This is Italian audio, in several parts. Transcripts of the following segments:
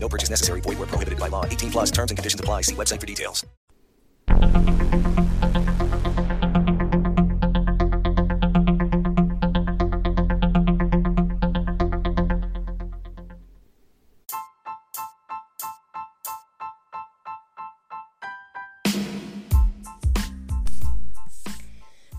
No purchase necessary. Void where prohibited by law. 18 plus terms and conditions apply. See website for details.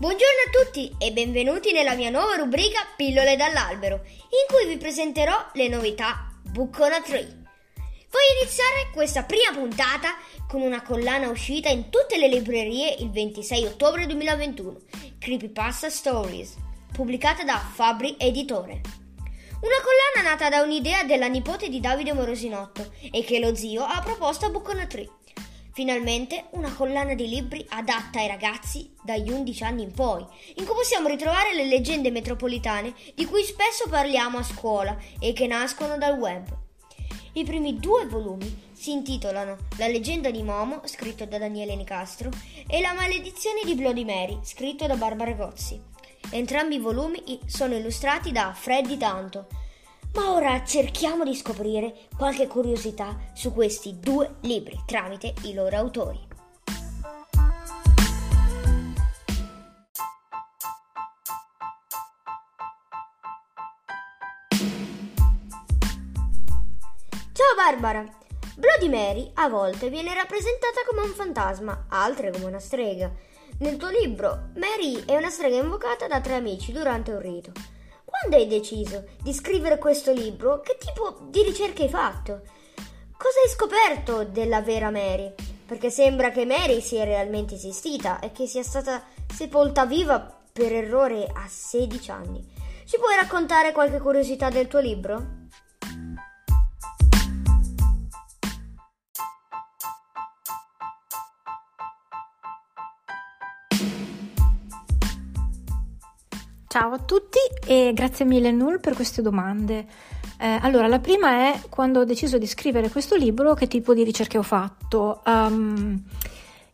Buongiorno a tutti e benvenuti nella mia nuova rubrica Pillole dall'albero, in cui vi presenterò le novità Book on a Tree. Voglio iniziare questa prima puntata con una collana uscita in tutte le librerie il 26 ottobre 2021, Creepypasta Stories, pubblicata da Fabri Editore. Una collana nata da un'idea della nipote di Davide Morosinotto e che lo zio ha proposto a Book on a Tree. Finalmente una collana di libri adatta ai ragazzi dagli 11 anni in poi, in cui possiamo ritrovare le leggende metropolitane di cui spesso parliamo a scuola e che nascono dal web. I primi due volumi si intitolano La leggenda di Momo, scritto da Daniele Nicastro, e La maledizione di Bloody Mary, scritto da Barbara Gozzi. Entrambi i volumi sono illustrati da Freddy Tanto, ma ora cerchiamo di scoprire qualche curiosità su questi due libri tramite i loro autori. Barbara! Bloody Mary a volte viene rappresentata come un fantasma, altre come una strega. Nel tuo libro, Mary è una strega invocata da tre amici durante un rito. Quando hai deciso di scrivere questo libro? Che tipo di ricerche hai fatto? Cosa hai scoperto della vera Mary? Perché sembra che Mary sia realmente esistita e che sia stata sepolta viva per errore a 16 anni. Ci puoi raccontare qualche curiosità del tuo libro? Ciao a tutti e grazie mille Null per queste domande. Eh, allora, la prima è quando ho deciso di scrivere questo libro, che tipo di ricerche ho fatto? Um,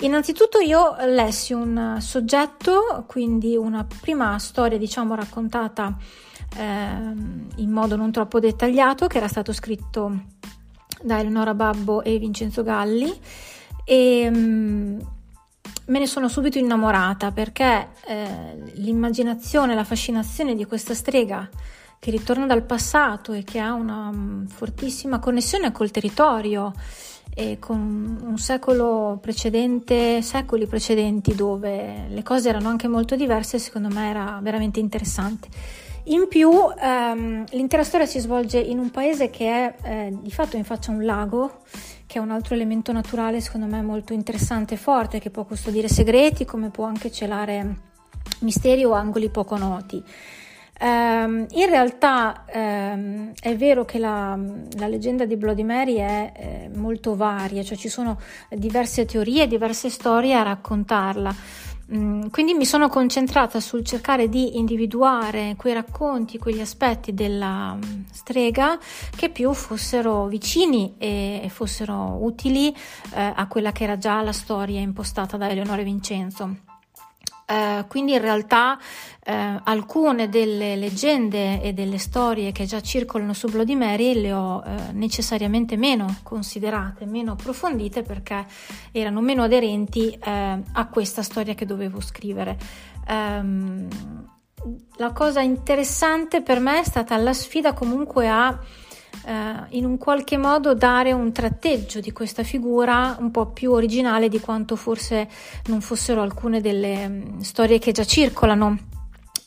innanzitutto io lessi un soggetto, quindi una prima storia, diciamo, raccontata eh, in modo non troppo dettagliato, che era stato scritto da Eleonora Babbo e Vincenzo Galli. E, um, me ne sono subito innamorata perché eh, l'immaginazione, la fascinazione di questa strega che ritorna dal passato e che ha una um, fortissima connessione col territorio e con un secolo precedente, secoli precedenti dove le cose erano anche molto diverse, secondo me era veramente interessante. In più, ehm, l'intera storia si svolge in un paese che è eh, di fatto in faccia a un lago che è un altro elemento naturale secondo me molto interessante e forte, che può custodire segreti come può anche celare misteri o angoli poco noti. Um, in realtà um, è vero che la, la, leggenda di Bloody Mary è eh, molto varia, cioè ci sono diverse teorie, diverse storie a raccontarla. Mm, quindi mi sono concentrata sul cercare di individuare quei racconti, quegli aspetti della mm, strega che più fossero vicini e fossero utili eh, a quella che era già la storia impostata da Eleonore Vincenzo. Uh, quindi in realtà uh, alcune delle leggende e delle storie che già circolano su Bloody Mary le ho uh, necessariamente meno considerate, meno approfondite perché erano meno aderenti a questa storia che dovevo scrivere. Um, la cosa interessante per me è stata la sfida comunque a eh, in un qualche modo dare un tratteggio di questa figura un po' più originale di quanto forse non fossero alcune delle mm, storie che già circolano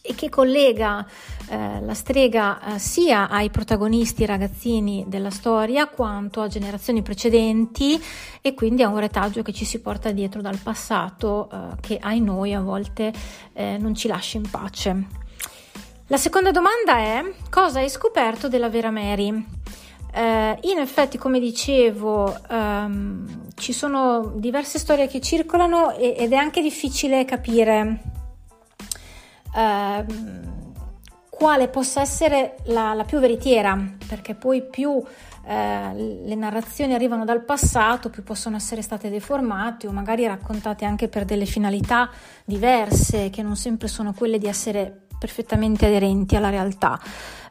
e che collega eh, la strega eh, sia ai protagonisti ragazzini della storia quanto a generazioni precedenti e quindi a un retaggio che ci si porta dietro dal passato eh, che ai noi a volte eh, non ci lascia in pace. La seconda domanda è cosa hai scoperto della vera Mary? Eh, in effetti, come dicevo, ehm, ci sono diverse storie che circolano e, ed è anche difficile capire ehm, quale possa essere la, la, più veritiera, perché poi più eh, le narrazioni arrivano dal passato, più possono essere state deformate o magari raccontate anche per delle finalità diverse, che non sempre sono quelle di essere perfettamente aderenti alla realtà.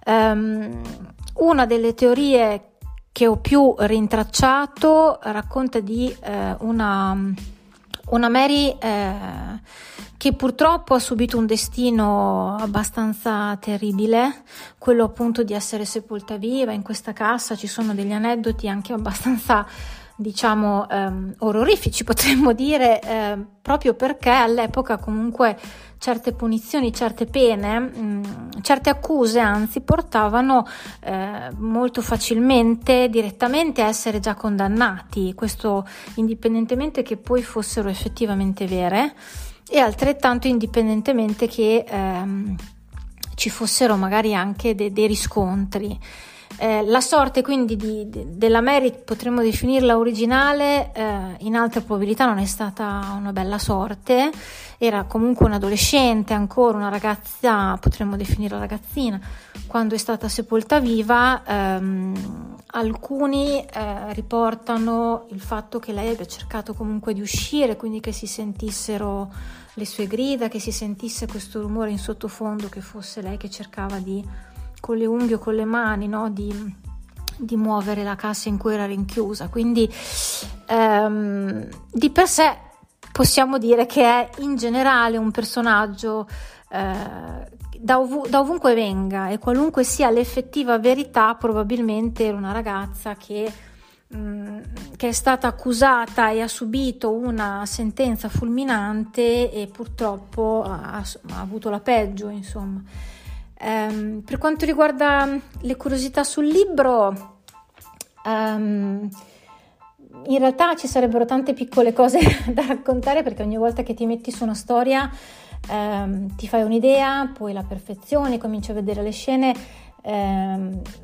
Um, una delle teorie che ho più rintracciato racconta di eh, una, una, Mary eh, che purtroppo ha subito un destino abbastanza terribile, quello appunto di essere sepolta viva in questa cassa. Ci sono degli aneddoti anche abbastanza diciamo ehm, orrorifici potremmo dire eh, proprio perché all'epoca comunque certe punizioni, certe pene, mh, mm, certe accuse anzi portavano eh, molto facilmente direttamente a essere già condannati, questo indipendentemente che poi fossero effettivamente vere e altrettanto indipendentemente che ehm, ci fossero magari anche de- dei riscontri. Eh, la sorte quindi di, di, della Mary potremmo definirla originale, eh, in altre probabilità non è stata una bella sorte, era comunque un adolescente, ancora una ragazza, potremmo definirla ragazzina, quando è stata sepolta viva. Ehm, alcuni eh, riportano il fatto che lei abbia cercato comunque di uscire, quindi che si sentissero le sue grida, che si sentisse questo rumore in sottofondo, che fosse lei che cercava di con le unghie o con le mani no? di, di, muovere la cassa in cui era rinchiusa. Quindi ehm, di per sé possiamo dire che è in generale un personaggio eh, da, ov- da, ovunque venga e qualunque sia l'effettiva verità, probabilmente era una ragazza che, mm, che è stata accusata e ha subito una sentenza fulminante e purtroppo ha, ha avuto la peggio, insomma. Um, per quanto riguarda le curiosità sul libro, um, in realtà ci sarebbero tante piccole cose da raccontare perché ogni volta che ti metti su una storia um, ti fai un'idea, poi la perfezione, cominci a vedere le scene,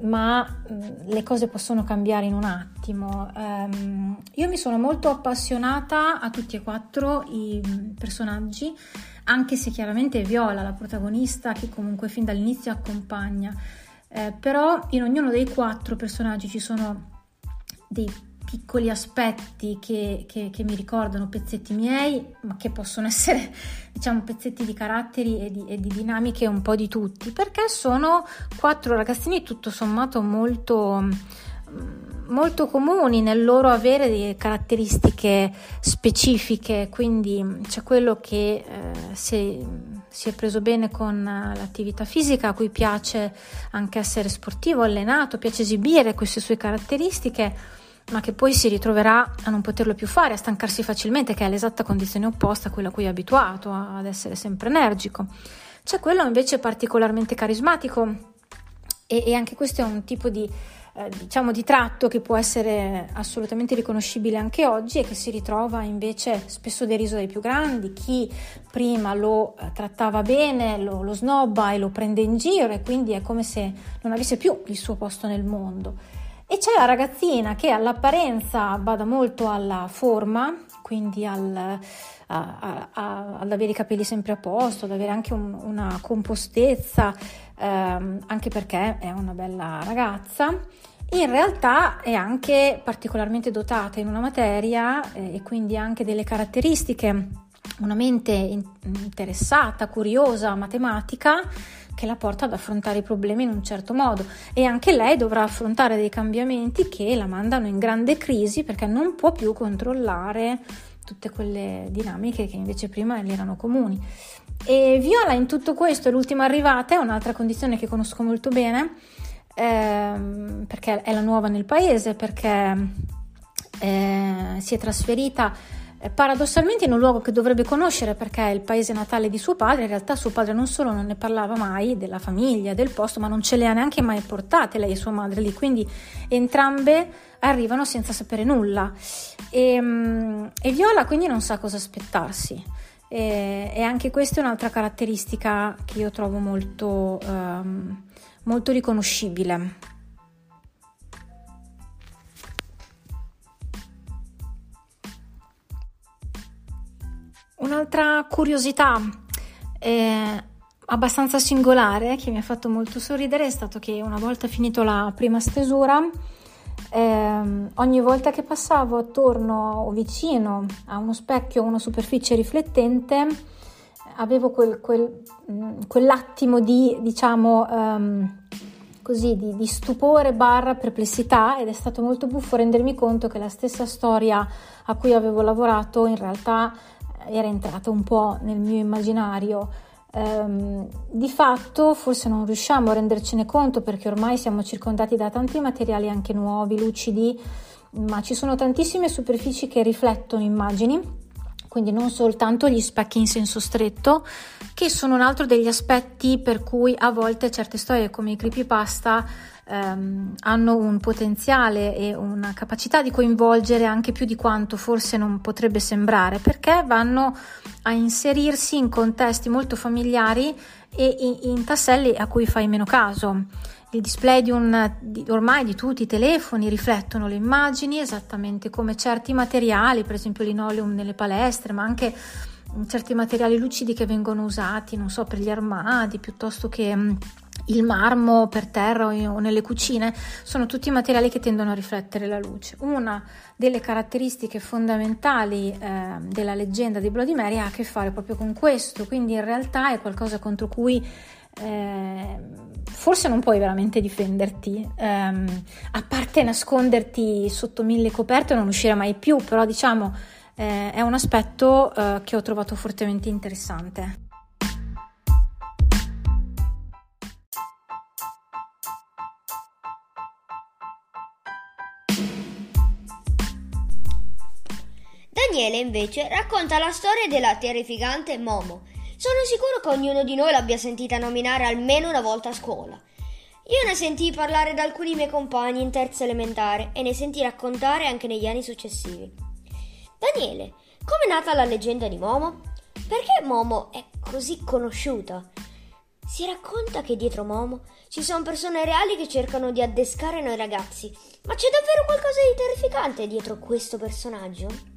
ma le cose possono cambiare in un attimo. io mi sono molto appassionata a tutti e quattro i personaggi anche se chiaramente è Viola la protagonista che comunque fin dall'inizio accompagna. Eh, però in ognuno dei quattro personaggi ci sono dei piccoli aspetti che, che, che, mi ricordano pezzetti miei, ma che possono essere, diciamo, pezzetti di caratteri e di, e di dinamiche un po' di tutti, perché sono quattro ragazzini tutto sommato molto molto comuni nel loro avere delle caratteristiche specifiche, quindi c'è quello che eh, si, si, è preso bene con l'attività fisica, a cui piace anche essere sportivo, allenato, piace esibire queste sue caratteristiche, ma che poi si ritroverà a non poterlo più fare, a stancarsi facilmente, che è l'esatta condizione opposta a quella a cui è abituato, ad essere sempre energico. C'è quello invece particolarmente carismatico e, e anche questo è un tipo di eh, diciamo di tratto che può essere assolutamente riconoscibile anche oggi e che si ritrova invece spesso deriso dai più grandi, chi prima lo eh, trattava bene, lo, lo snobba e lo prende in giro e quindi è come se non avesse più il suo posto nel mondo. E c'è la ragazzina che all'apparenza bada molto alla forma, quindi al, a, a, a, ad avere i capelli sempre a posto, ad avere anche un, una compostezza, ehm, anche perché è una bella ragazza. In realtà è anche particolarmente dotata in una materia eh, e quindi anche delle caratteristiche, una mente in, interessata, curiosa, matematica, che la porta ad affrontare i problemi in un certo modo e anche lei dovrà affrontare dei cambiamenti che la mandano in grande crisi perché non può più controllare tutte quelle dinamiche che invece prima le erano comuni. E Viola in tutto questo è l'ultima arrivata, è un'altra condizione che conosco molto bene, ehm, perché è la nuova nel paese, perché eh, si è trasferita paradossalmente in un luogo che dovrebbe conoscere perché è il paese natale di suo padre, in realtà suo padre non solo non ne parlava mai della famiglia, del posto, ma non ce le ha neanche mai portate lei e sua madre lì, quindi entrambe arrivano senza sapere nulla. E, mm, e Viola quindi non sa cosa aspettarsi. E, e, anche questa è un'altra caratteristica che io trovo molto, um, molto riconoscibile. Un'altra curiosità eh, abbastanza singolare che mi ha fatto molto sorridere è stato che una volta finito la prima stesura, eh, ogni volta che passavo attorno o vicino a uno specchio o una superficie riflettente, avevo quel, quel, mm, quell'attimo di, diciamo, um, così, di, di stupore barra perplessità ed è stato molto buffo rendermi conto che la stessa storia a cui avevo lavorato in realtà era entrata un po' nel mio immaginario. Ehm, di fatto forse non riusciamo a rendercene conto perché ormai siamo circondati da tanti materiali anche nuovi, lucidi, ma ci sono tantissime superfici che riflettono immagini quindi non soltanto gli specchi in senso stretto, che sono un altro degli aspetti per cui a volte certe storie come i creepypasta ehm, hanno un potenziale e una capacità di coinvolgere anche più di quanto forse non potrebbe sembrare, perché vanno a inserirsi in contesti molto familiari e in, in tasselli a cui fai meno caso. Il display di un, di, ormai di tutti i telefoni riflettono le immagini esattamente come certi materiali, per esempio linoleum nelle palestre, ma anche certi materiali lucidi che vengono usati, non so, per gli armadi piuttosto che il marmo per terra o nelle cucine sono tutti materiali che tendono a riflettere la luce. Una delle caratteristiche fondamentali eh, della leggenda di Bloody Mary ha a che fare proprio con questo, quindi in realtà è qualcosa contro cui eh, forse non puoi veramente difenderti, ehm, a parte nasconderti sotto mille coperte e non uscire mai più, però diciamo eh, è un aspetto eh, che ho trovato fortemente interessante. Daniele invece racconta la storia della terrificante Momo. Sono sicuro che ognuno di noi l'abbia sentita nominare almeno una volta a scuola. Io ne sentii parlare da alcuni miei compagni in terza elementare e ne sentii raccontare anche negli anni successivi. Daniele, com'è nata la leggenda di Momo? Perché Momo è così conosciuta? Si racconta che dietro Momo ci sono persone reali che cercano di addescare noi ragazzi, ma c'è davvero qualcosa di terrificante dietro questo personaggio?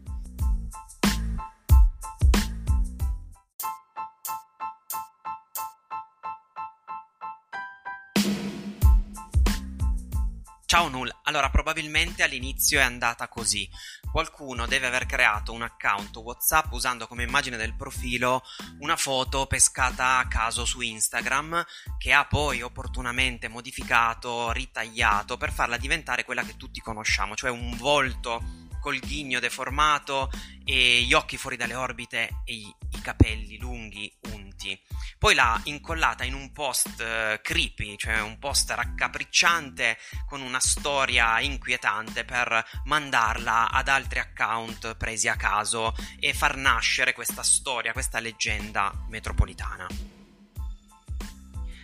Ciao Null, allora probabilmente all'inizio è andata così. Qualcuno deve aver creato un account WhatsApp usando come immagine del profilo una foto pescata a caso su Instagram che ha poi opportunamente modificato, ritagliato per farla diventare quella che tutti conosciamo, cioè un volto col ghigno deformato e gli occhi fuori dalle orbite e i, capelli lunghi unti. Poi l'ha incollata in un post uh, creepy, cioè un post raccapricciante con una storia inquietante per mandarla ad altri account presi a caso e far nascere questa storia, questa leggenda metropolitana.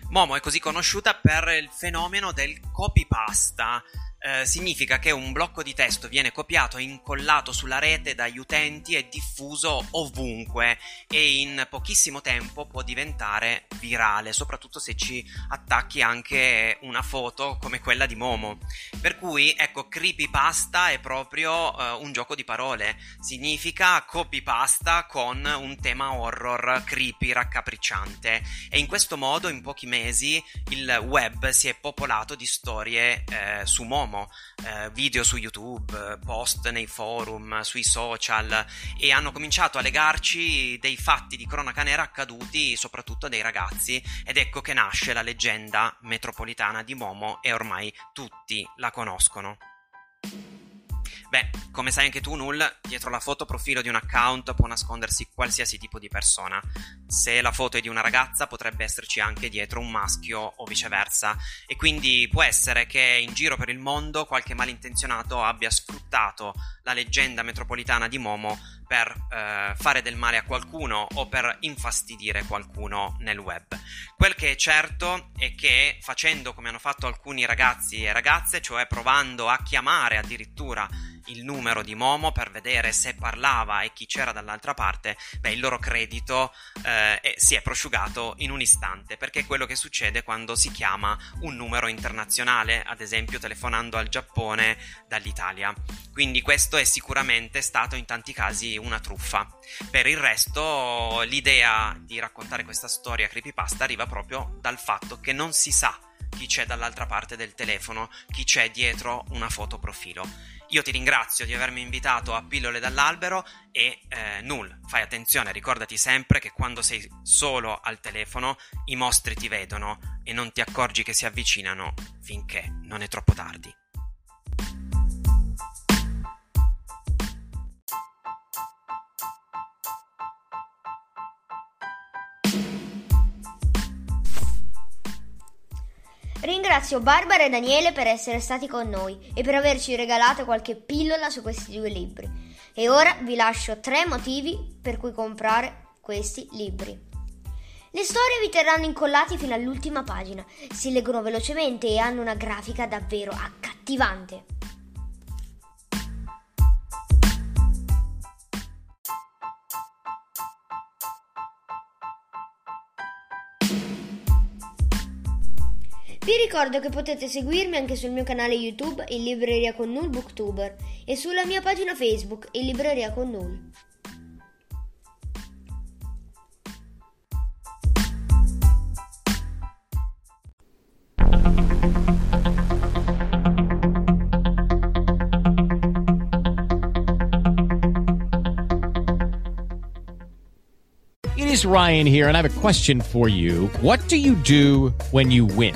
Momo è così conosciuta per il fenomeno del copypasta, eh, significa che un blocco di testo viene copiato e incollato sulla rete dagli utenti e diffuso ovunque e in pochissimo tempo può diventare virale, soprattutto se ci attacchi anche una foto come quella di Momo. Per cui, ecco, creepypasta è proprio eh, un gioco di parole, significa copypasta con un tema horror creepy, raccapricciante. E in questo modo in pochi mesi il web si è popolato di storie eh, su Momo uomo, eh, video su YouTube, post nei forum, sui social e hanno cominciato a legarci dei fatti di cronaca nera accaduti soprattutto dei ragazzi ed ecco che nasce la leggenda metropolitana di Momo e ormai tutti la conoscono. Beh, come sai anche tu, Null, dietro la foto profilo di un account può nascondersi qualsiasi tipo di persona. Se la foto è di una ragazza, potrebbe esserci anche dietro un maschio o viceversa. E quindi può essere che in giro per il mondo qualche malintenzionato abbia sfruttato la leggenda metropolitana di Momo per eh, fare del male a qualcuno o per infastidire qualcuno nel web. Quel che è certo è che facendo come hanno fatto alcuni ragazzi e ragazze, cioè provando a chiamare addirittura il numero di Momo per vedere se parlava e chi c'era dall'altra parte, beh, il loro credito eh, si è prosciugato in un istante, perché è quello che succede quando si chiama un numero internazionale, ad esempio telefonando al Giappone dall'Italia. Quindi questo è sicuramente stato in tanti casi una truffa. Per il resto, l'idea di raccontare questa storia creepypasta arriva proprio dal fatto che non si sa chi c'è dall'altra parte del telefono, chi c'è dietro una foto profilo. Io ti ringrazio di avermi invitato a Pillole dall'albero e eh, null, fai attenzione, ricordati sempre che quando sei solo al telefono i mostri ti vedono e non ti accorgi che si avvicinano finché non è troppo tardi. Ringrazio Barbara e Daniele per essere stati con noi e per averci regalato qualche pillola su questi due libri. E ora vi lascio tre motivi per cui comprare questi libri. Le storie vi terranno incollati fino all'ultima pagina, si leggono velocemente e hanno una grafica davvero accattivante. Vi ricordo che potete seguirmi anche sul mio canale YouTube in Libreria con Null Booktuber e sulla mia pagina Facebook in Libreria con Null. It is Ryan here and I have a question for you. What do you do when you win?